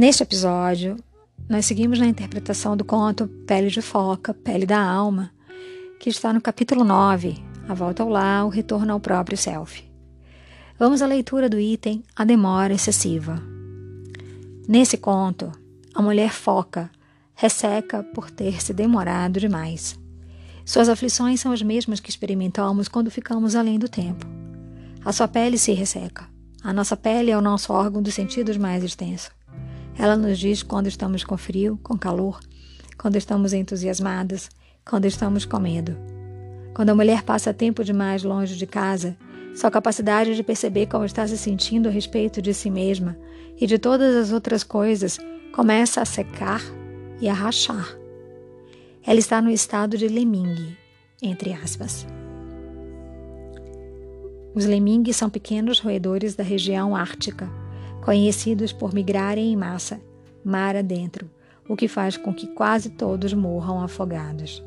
Neste episódio, nós seguimos na interpretação do conto Pele de Foca, Pele da Alma, que está no capítulo 9, A Volta ao Lar, o Retorno ao Próprio Self. Vamos à leitura do item A Demora Excessiva. Nesse conto, a mulher foca resseca por ter se demorado demais. Suas aflições são as mesmas que experimentamos quando ficamos além do tempo. A sua pele se resseca. A nossa pele é o nosso órgão dos sentidos mais extenso. Ela nos diz quando estamos com frio, com calor, quando estamos entusiasmadas, quando estamos com medo. Quando a mulher passa tempo demais longe de casa, sua capacidade de perceber como está se sentindo a respeito de si mesma e de todas as outras coisas começa a secar e a rachar. Ela está no estado de lemingue, entre aspas. Os lemingues são pequenos roedores da região ártica conhecidos por migrarem em massa, mar adentro, o que faz com que quase todos morram afogados.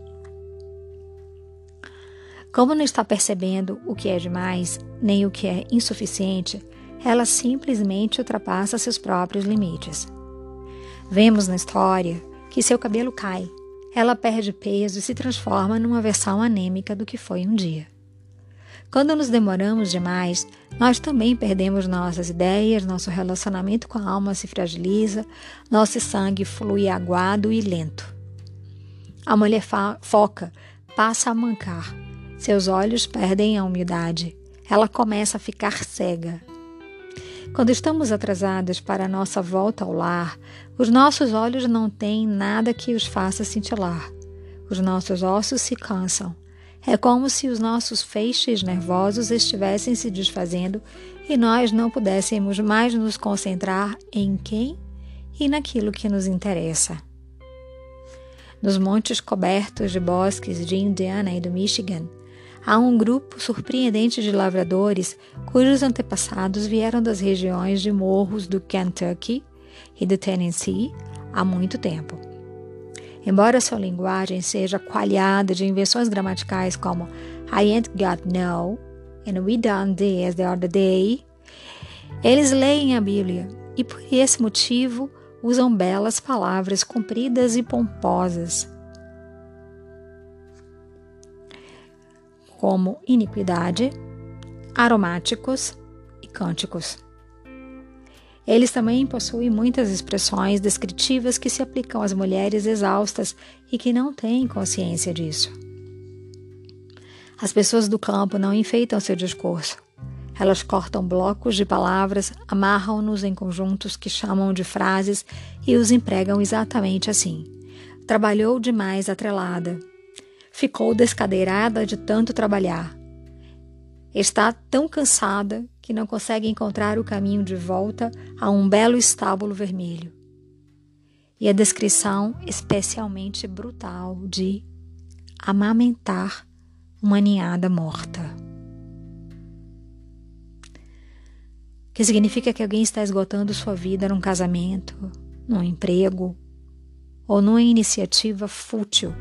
Como não está percebendo o que é demais, nem o que é insuficiente, ela simplesmente ultrapassa seus próprios limites. Vemos na história que seu cabelo cai, ela perde peso e se transforma numa versão anêmica do que foi um dia. Quando nos demoramos demais, nós também perdemos nossas ideias, nosso relacionamento com a alma se fragiliza, nosso sangue flui aguado e lento. A mulher foca passa a mancar, seus olhos perdem a umidade, ela começa a ficar cega. Quando estamos atrasadas para a nossa volta ao lar, os nossos olhos não têm nada que os faça cintilar. Os nossos ossos se cansam. É como se os nossos feixes nervosos estivessem se desfazendo e nós não pudéssemos mais nos concentrar em quem e naquilo que nos interessa. Nos montes cobertos de bosques de Indiana e do Michigan, há um grupo surpreendente de lavradores cujos antepassados vieram das regiões de morros do Kentucky e do Tennessee há muito tempo. Embora sua linguagem seja coalhada de invenções gramaticais como I ain't got no and we done this the other day, eles leem a Bíblia e por esse motivo usam belas palavras compridas e pomposas, como iniquidade, aromáticos e cânticos. Eles também possuem muitas expressões descritivas que se aplicam às mulheres exaustas e que não têm consciência disso. As pessoas do campo não enfeitam seu discurso. Elas cortam blocos de palavras, amarram-nos em conjuntos que chamam de frases e os empregam exatamente assim. Trabalhou demais atrelada. Ficou descadeirada de tanto trabalhar. Está tão cansada que não consegue encontrar o caminho de volta a um belo estábulo vermelho. E a descrição especialmente brutal de amamentar uma ninhada morta. Que significa que alguém está esgotando sua vida num casamento, num emprego ou numa iniciativa fútil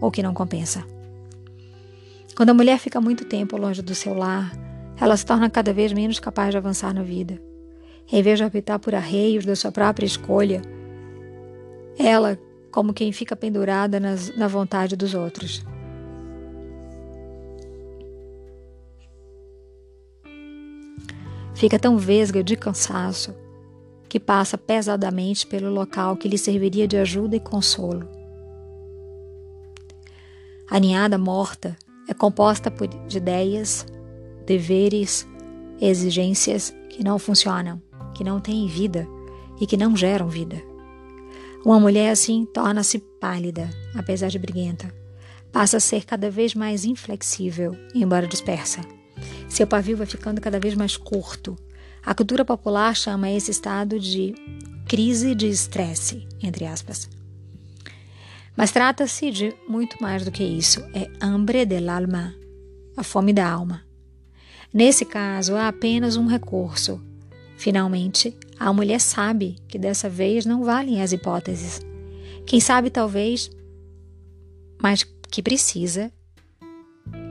ou que não compensa. Quando a mulher fica muito tempo longe do seu lar, ela se torna cada vez menos capaz de avançar na vida. Em vez de optar por arreios da sua própria escolha, ela, como quem fica pendurada nas, na vontade dos outros. Fica tão vesga de cansaço que passa pesadamente pelo local que lhe serviria de ajuda e consolo. A ninhada morta é composta por, de ideias, deveres, exigências que não funcionam, que não têm vida e que não geram vida. Uma mulher assim torna-se pálida, apesar de briguenta. Passa a ser cada vez mais inflexível, embora dispersa. Seu pavio vai ficando cada vez mais curto. A cultura popular chama esse estado de crise de estresse, entre aspas. Mas trata-se de muito mais do que isso. É hambre del alma, a fome da alma. Nesse caso, há apenas um recurso. Finalmente, a mulher sabe que dessa vez não valem as hipóteses. Quem sabe, talvez, mas que precisa,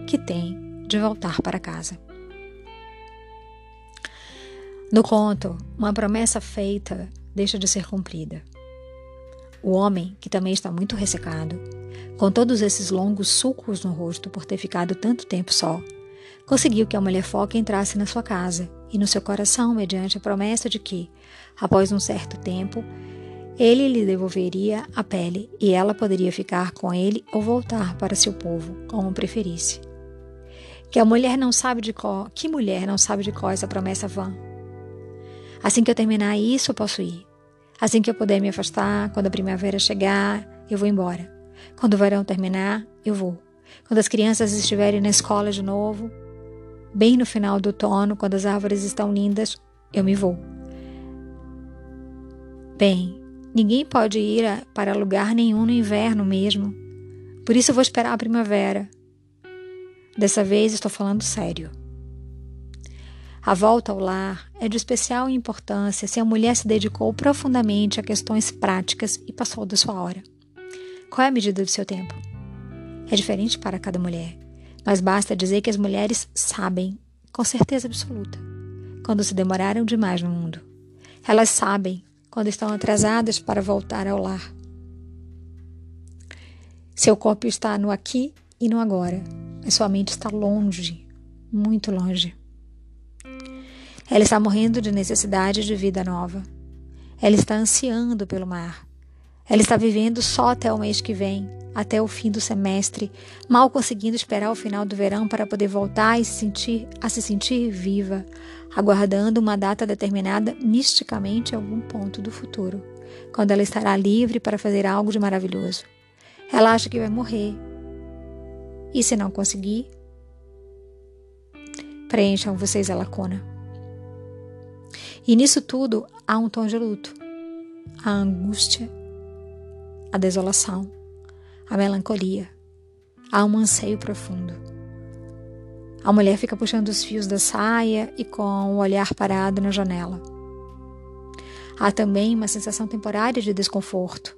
que tem de voltar para casa. No conto, uma promessa feita deixa de ser cumprida. O homem, que também está muito ressecado, com todos esses longos sulcos no rosto por ter ficado tanto tempo só, conseguiu que a mulher foca entrasse na sua casa e no seu coração mediante a promessa de que, após um certo tempo, ele lhe devolveria a pele e ela poderia ficar com ele ou voltar para seu povo, como preferisse. Que a mulher não sabe de qual, que mulher não sabe de qual essa promessa vã? Assim que eu terminar isso, eu posso ir. Assim que eu puder me afastar, quando a primavera chegar, eu vou embora. Quando o verão terminar, eu vou. Quando as crianças estiverem na escola de novo, bem no final do outono, quando as árvores estão lindas, eu me vou. Bem, ninguém pode ir para lugar nenhum no inverno mesmo. Por isso eu vou esperar a primavera. Dessa vez estou falando sério. A volta ao lar é de especial importância se a mulher se dedicou profundamente a questões práticas e passou da sua hora. Qual é a medida do seu tempo? É diferente para cada mulher, mas basta dizer que as mulheres sabem, com certeza absoluta, quando se demoraram demais no mundo. Elas sabem quando estão atrasadas para voltar ao lar. Seu corpo está no aqui e no agora, mas sua mente está longe, muito longe. Ela está morrendo de necessidade de vida nova. Ela está ansiando pelo mar. Ela está vivendo só até o mês que vem, até o fim do semestre, mal conseguindo esperar o final do verão para poder voltar e se sentir, a se sentir viva, aguardando uma data determinada misticamente em algum ponto do futuro, quando ela estará livre para fazer algo de maravilhoso. Ela acha que vai morrer. E se não conseguir, preencham vocês a lacuna. E nisso tudo há um tom de luto, a angústia, a desolação, a melancolia, há um anseio profundo. A mulher fica puxando os fios da saia e com o olhar parado na janela. Há também uma sensação temporária de desconforto,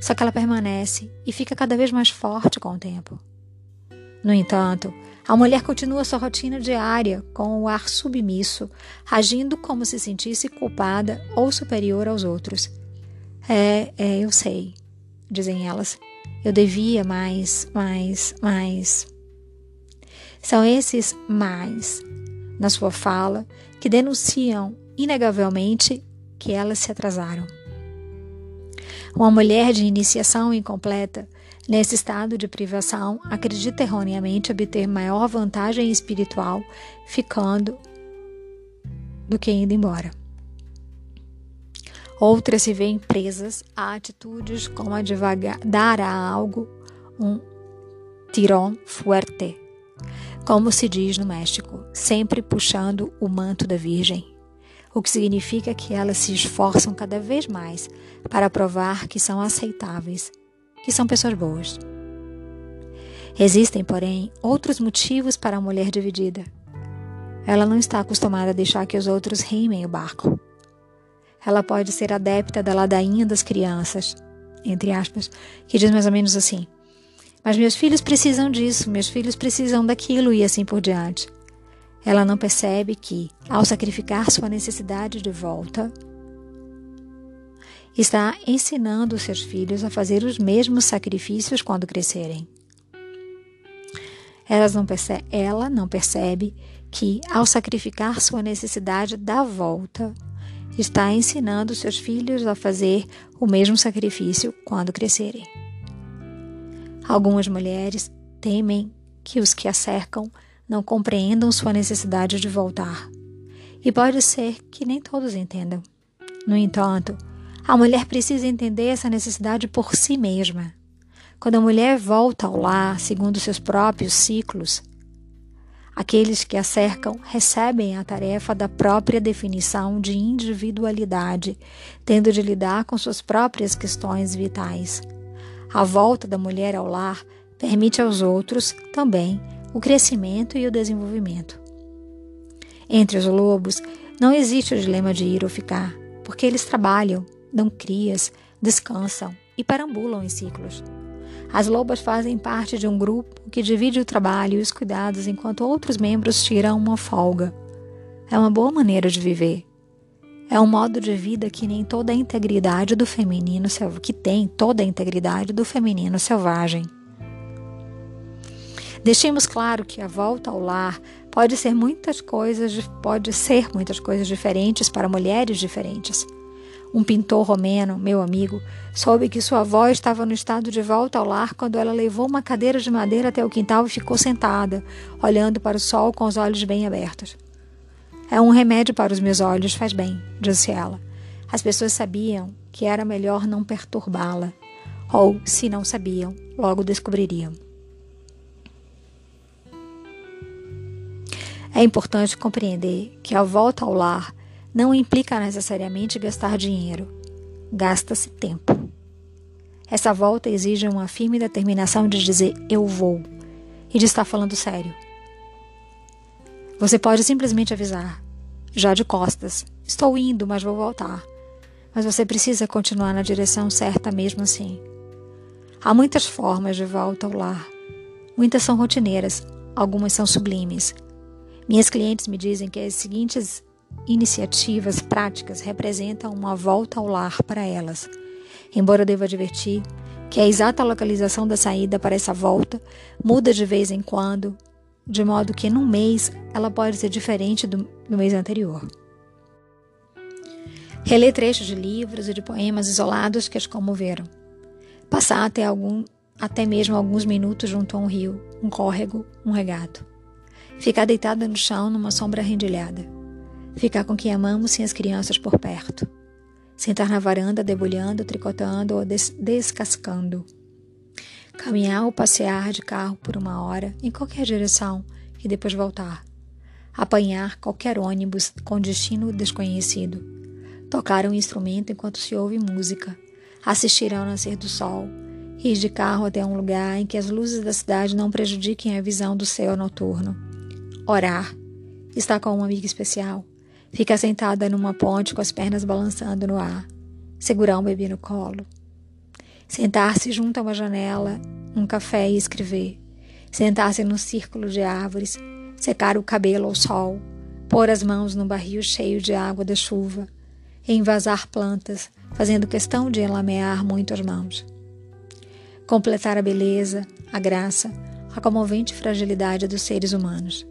só que ela permanece e fica cada vez mais forte com o tempo. No entanto, a mulher continua sua rotina diária com o ar submisso, agindo como se sentisse culpada ou superior aos outros. É, é, eu sei, dizem elas. Eu devia mais, mais, mais. São esses mais na sua fala que denunciam inegavelmente que elas se atrasaram. Uma mulher de iniciação incompleta Nesse estado de privação, acredita erroneamente obter maior vantagem espiritual ficando do que indo embora. Outras se veem presas a atitudes como a de dar a algo um tirón fuerte, como se diz no México, sempre puxando o manto da Virgem, o que significa que elas se esforçam cada vez mais para provar que são aceitáveis que são pessoas boas. Existem, porém, outros motivos para a mulher dividida. Ela não está acostumada a deixar que os outros rimem o barco. Ela pode ser adepta da ladainha das crianças, entre aspas, que diz mais ou menos assim: Mas meus filhos precisam disso, meus filhos precisam daquilo e assim por diante. Ela não percebe que, ao sacrificar sua necessidade de volta, está ensinando seus filhos a fazer os mesmos sacrifícios quando crescerem. Não percebe, ela não percebe que, ao sacrificar sua necessidade da volta, está ensinando seus filhos a fazer o mesmo sacrifício quando crescerem. Algumas mulheres temem que os que a cercam não compreendam sua necessidade de voltar. E pode ser que nem todos entendam. No entanto, a mulher precisa entender essa necessidade por si mesma. Quando a mulher volta ao lar segundo seus próprios ciclos, aqueles que a cercam recebem a tarefa da própria definição de individualidade, tendo de lidar com suas próprias questões vitais. A volta da mulher ao lar permite aos outros também o crescimento e o desenvolvimento. Entre os lobos não existe o dilema de ir ou ficar, porque eles trabalham, dão crias, descansam e perambulam em ciclos. As lobas fazem parte de um grupo que divide o trabalho e os cuidados enquanto outros membros tiram uma folga. É uma boa maneira de viver. É um modo de vida que nem toda a integridade do feminino que tem toda a integridade do feminino selvagem. Deixemos claro que a volta ao lar pode ser muitas coisas, pode ser muitas coisas diferentes para mulheres diferentes. Um pintor romeno, meu amigo, soube que sua avó estava no estado de volta ao lar quando ela levou uma cadeira de madeira até o quintal e ficou sentada, olhando para o sol com os olhos bem abertos. É um remédio para os meus olhos, faz bem, disse ela. As pessoas sabiam que era melhor não perturbá-la. Ou, se não sabiam, logo descobririam. É importante compreender que a volta ao lar não implica necessariamente gastar dinheiro. Gasta-se tempo. Essa volta exige uma firme determinação de dizer eu vou e de estar falando sério. Você pode simplesmente avisar, já de costas: Estou indo, mas vou voltar. Mas você precisa continuar na direção certa mesmo assim. Há muitas formas de volta ao lar. Muitas são rotineiras, algumas são sublimes. Minhas clientes me dizem que as seguintes iniciativas práticas representam uma volta ao lar para elas. Embora eu deva advertir que a exata localização da saída para essa volta muda de vez em quando de modo que num mês ela pode ser diferente do, do mês anterior. Reler trechos de livros e de poemas isolados que as comoveram. Passar até, algum, até mesmo alguns minutos junto a um rio, um córrego, um regato. Ficar deitada no chão numa sombra rendilhada. Ficar com quem amamos sem as crianças por perto. Sentar na varanda debulhando, tricotando ou des descascando. Caminhar ou passear de carro por uma hora em qualquer direção e depois voltar, apanhar qualquer ônibus com destino desconhecido, tocar um instrumento enquanto se ouve música, assistir ao nascer do sol, ir de carro até um lugar em que as luzes da cidade não prejudiquem a visão do céu noturno, orar, estar com uma amiga especial, ficar sentada numa ponte com as pernas balançando no ar, segurar um bebê no colo sentar-se junto a uma janela, um café e escrever, sentar-se num círculo de árvores, secar o cabelo ao sol, pôr as mãos no barril cheio de água da chuva, envasar plantas, fazendo questão de enlamear muito as mãos. Completar a beleza, a graça, a comovente fragilidade dos seres humanos.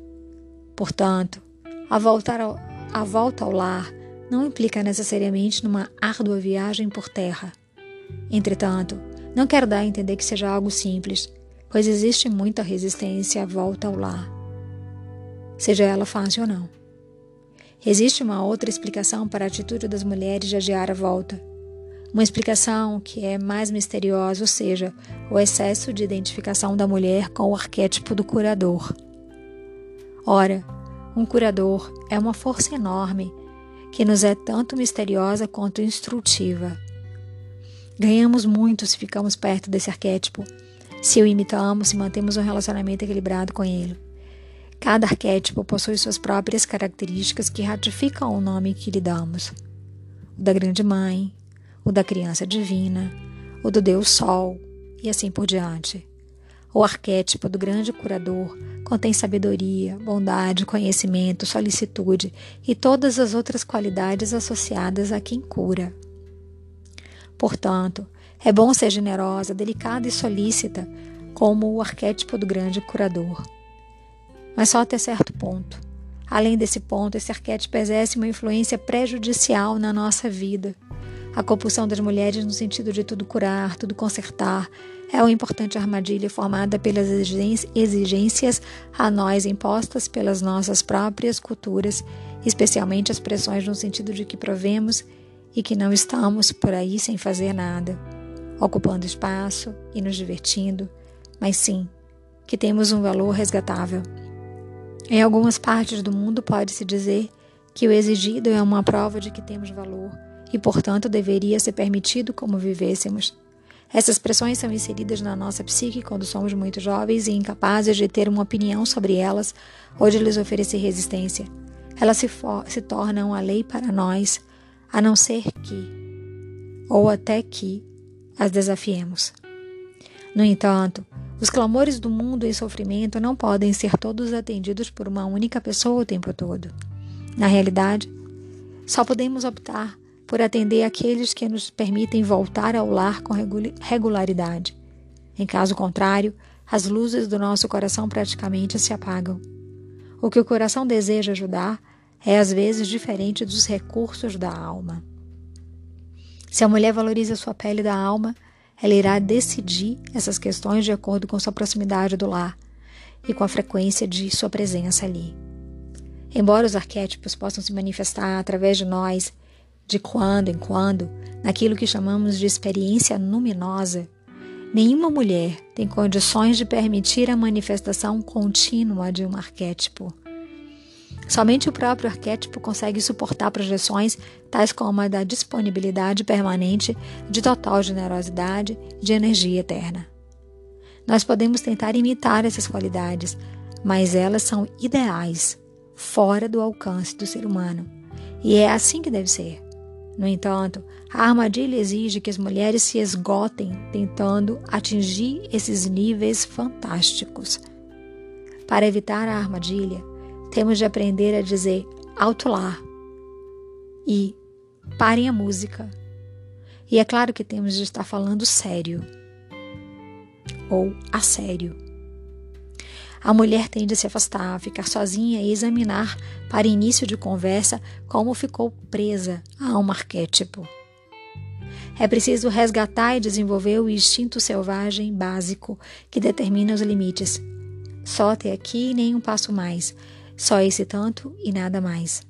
Portanto, a, voltar ao, a volta ao lar não implica necessariamente numa árdua viagem por terra Entretanto, não quero dar a entender que seja algo simples, pois existe muita resistência à volta ao lar, seja ela fácil ou não. Existe uma outra explicação para a atitude das mulheres de adiar a volta. Uma explicação que é mais misteriosa, ou seja, o excesso de identificação da mulher com o arquétipo do curador. Ora, um curador é uma força enorme que nos é tanto misteriosa quanto instrutiva. Ganhamos muito se ficamos perto desse arquétipo, se o imitamos, se mantemos um relacionamento equilibrado com ele. Cada arquétipo possui suas próprias características que ratificam o nome que lhe damos: o da Grande Mãe, o da Criança Divina, o do Deus Sol e assim por diante. O arquétipo do grande curador contém sabedoria, bondade, conhecimento, solicitude e todas as outras qualidades associadas a quem cura. Portanto, é bom ser generosa, delicada e solícita, como o arquétipo do grande curador. Mas só até certo ponto. Além desse ponto, esse arquétipo exerce uma influência prejudicial na nossa vida. A compulsão das mulheres no sentido de tudo curar, tudo consertar, é uma importante armadilha formada pelas exigências a nós impostas pelas nossas próprias culturas, especialmente as pressões no sentido de que provemos e que não estamos por aí sem fazer nada, ocupando espaço e nos divertindo, mas sim que temos um valor resgatável. Em algumas partes do mundo pode-se dizer que o exigido é uma prova de que temos valor e, portanto, deveria ser permitido como vivêssemos. Essas pressões são inseridas na nossa psique quando somos muito jovens e incapazes de ter uma opinião sobre elas ou de lhes oferecer resistência. Elas se, se tornam a lei para nós, a não ser que, ou até que, as desafiemos. No entanto, os clamores do mundo em sofrimento não podem ser todos atendidos por uma única pessoa o tempo todo. Na realidade, Só podemos optar por atender aqueles que nos permitem voltar ao lar com regularidade. Em caso contrário, as luzes do nosso coração praticamente se apagam. O que o coração deseja ajudar é às vezes diferente dos recursos da alma. Se a mulher valoriza sua pele da alma, ela irá decidir essas questões de acordo com sua proximidade do lar e com a frequência de sua presença ali. Embora os arquétipos possam se manifestar através de nós, de quando em quando, naquilo que chamamos de experiência luminosa, nenhuma mulher tem condições de permitir a manifestação contínua de um arquétipo. Somente o próprio arquétipo consegue suportar projeções tais como a da disponibilidade permanente, de total generosidade, de energia eterna. Nós podemos tentar imitar essas qualidades, mas elas são ideais, fora do alcance do ser humano. E é assim que deve ser. No entanto, a armadilha exige que as mulheres se esgotem tentando atingir esses níveis fantásticos. Para evitar a armadilha, temos de aprender a dizer alto lá e parem a música. E é claro que temos de estar falando sério ou a sério. A mulher tende a se afastar, ficar sozinha e examinar, para início de conversa, como ficou presa a um arquétipo. É preciso resgatar e desenvolver o instinto selvagem básico que determina os limites. Só até aqui e nem um passo mais, só esse tanto e nada mais.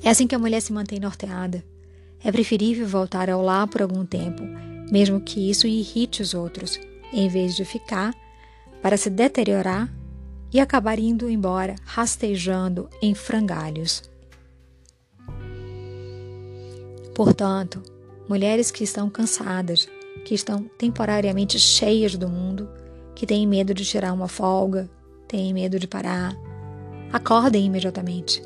É assim que a mulher se mantém norteada. É preferível voltar ao lar por algum tempo, mesmo que isso irrite os outros, em vez de ficar para se deteriorar e acabar indo embora rastejando em frangalhos. Portanto, mulheres que estão cansadas, que estão temporariamente cheias do mundo, que têm medo de tirar uma folga, têm medo de parar, acordem imediatamente.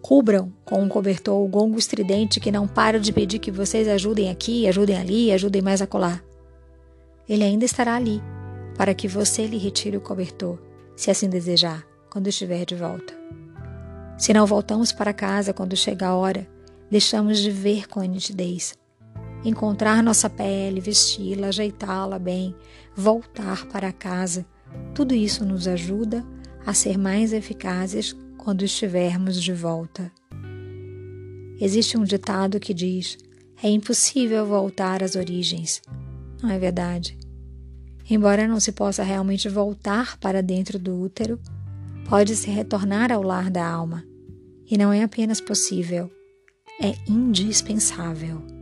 Cubram com um cobertor o gongo estridente que não para de pedir que vocês ajudem aqui, ajudem ali, ajudem mais a colar. Ele ainda estará ali, para que você lhe retire o cobertor, se assim desejar, quando estiver de volta. Se não voltamos para casa quando chega a hora, deixamos de ver com a nitidez. Encontrar nossa pele, vesti-la, ajeitá-la bem, voltar para casa tudo isso nos ajuda a ser mais eficazes quando estivermos de volta. Existe um ditado que diz: é impossível voltar às origens. Não é verdade? Embora não se possa realmente voltar para dentro do útero, pode-se retornar ao lar da alma. E não é apenas possível, é indispensável.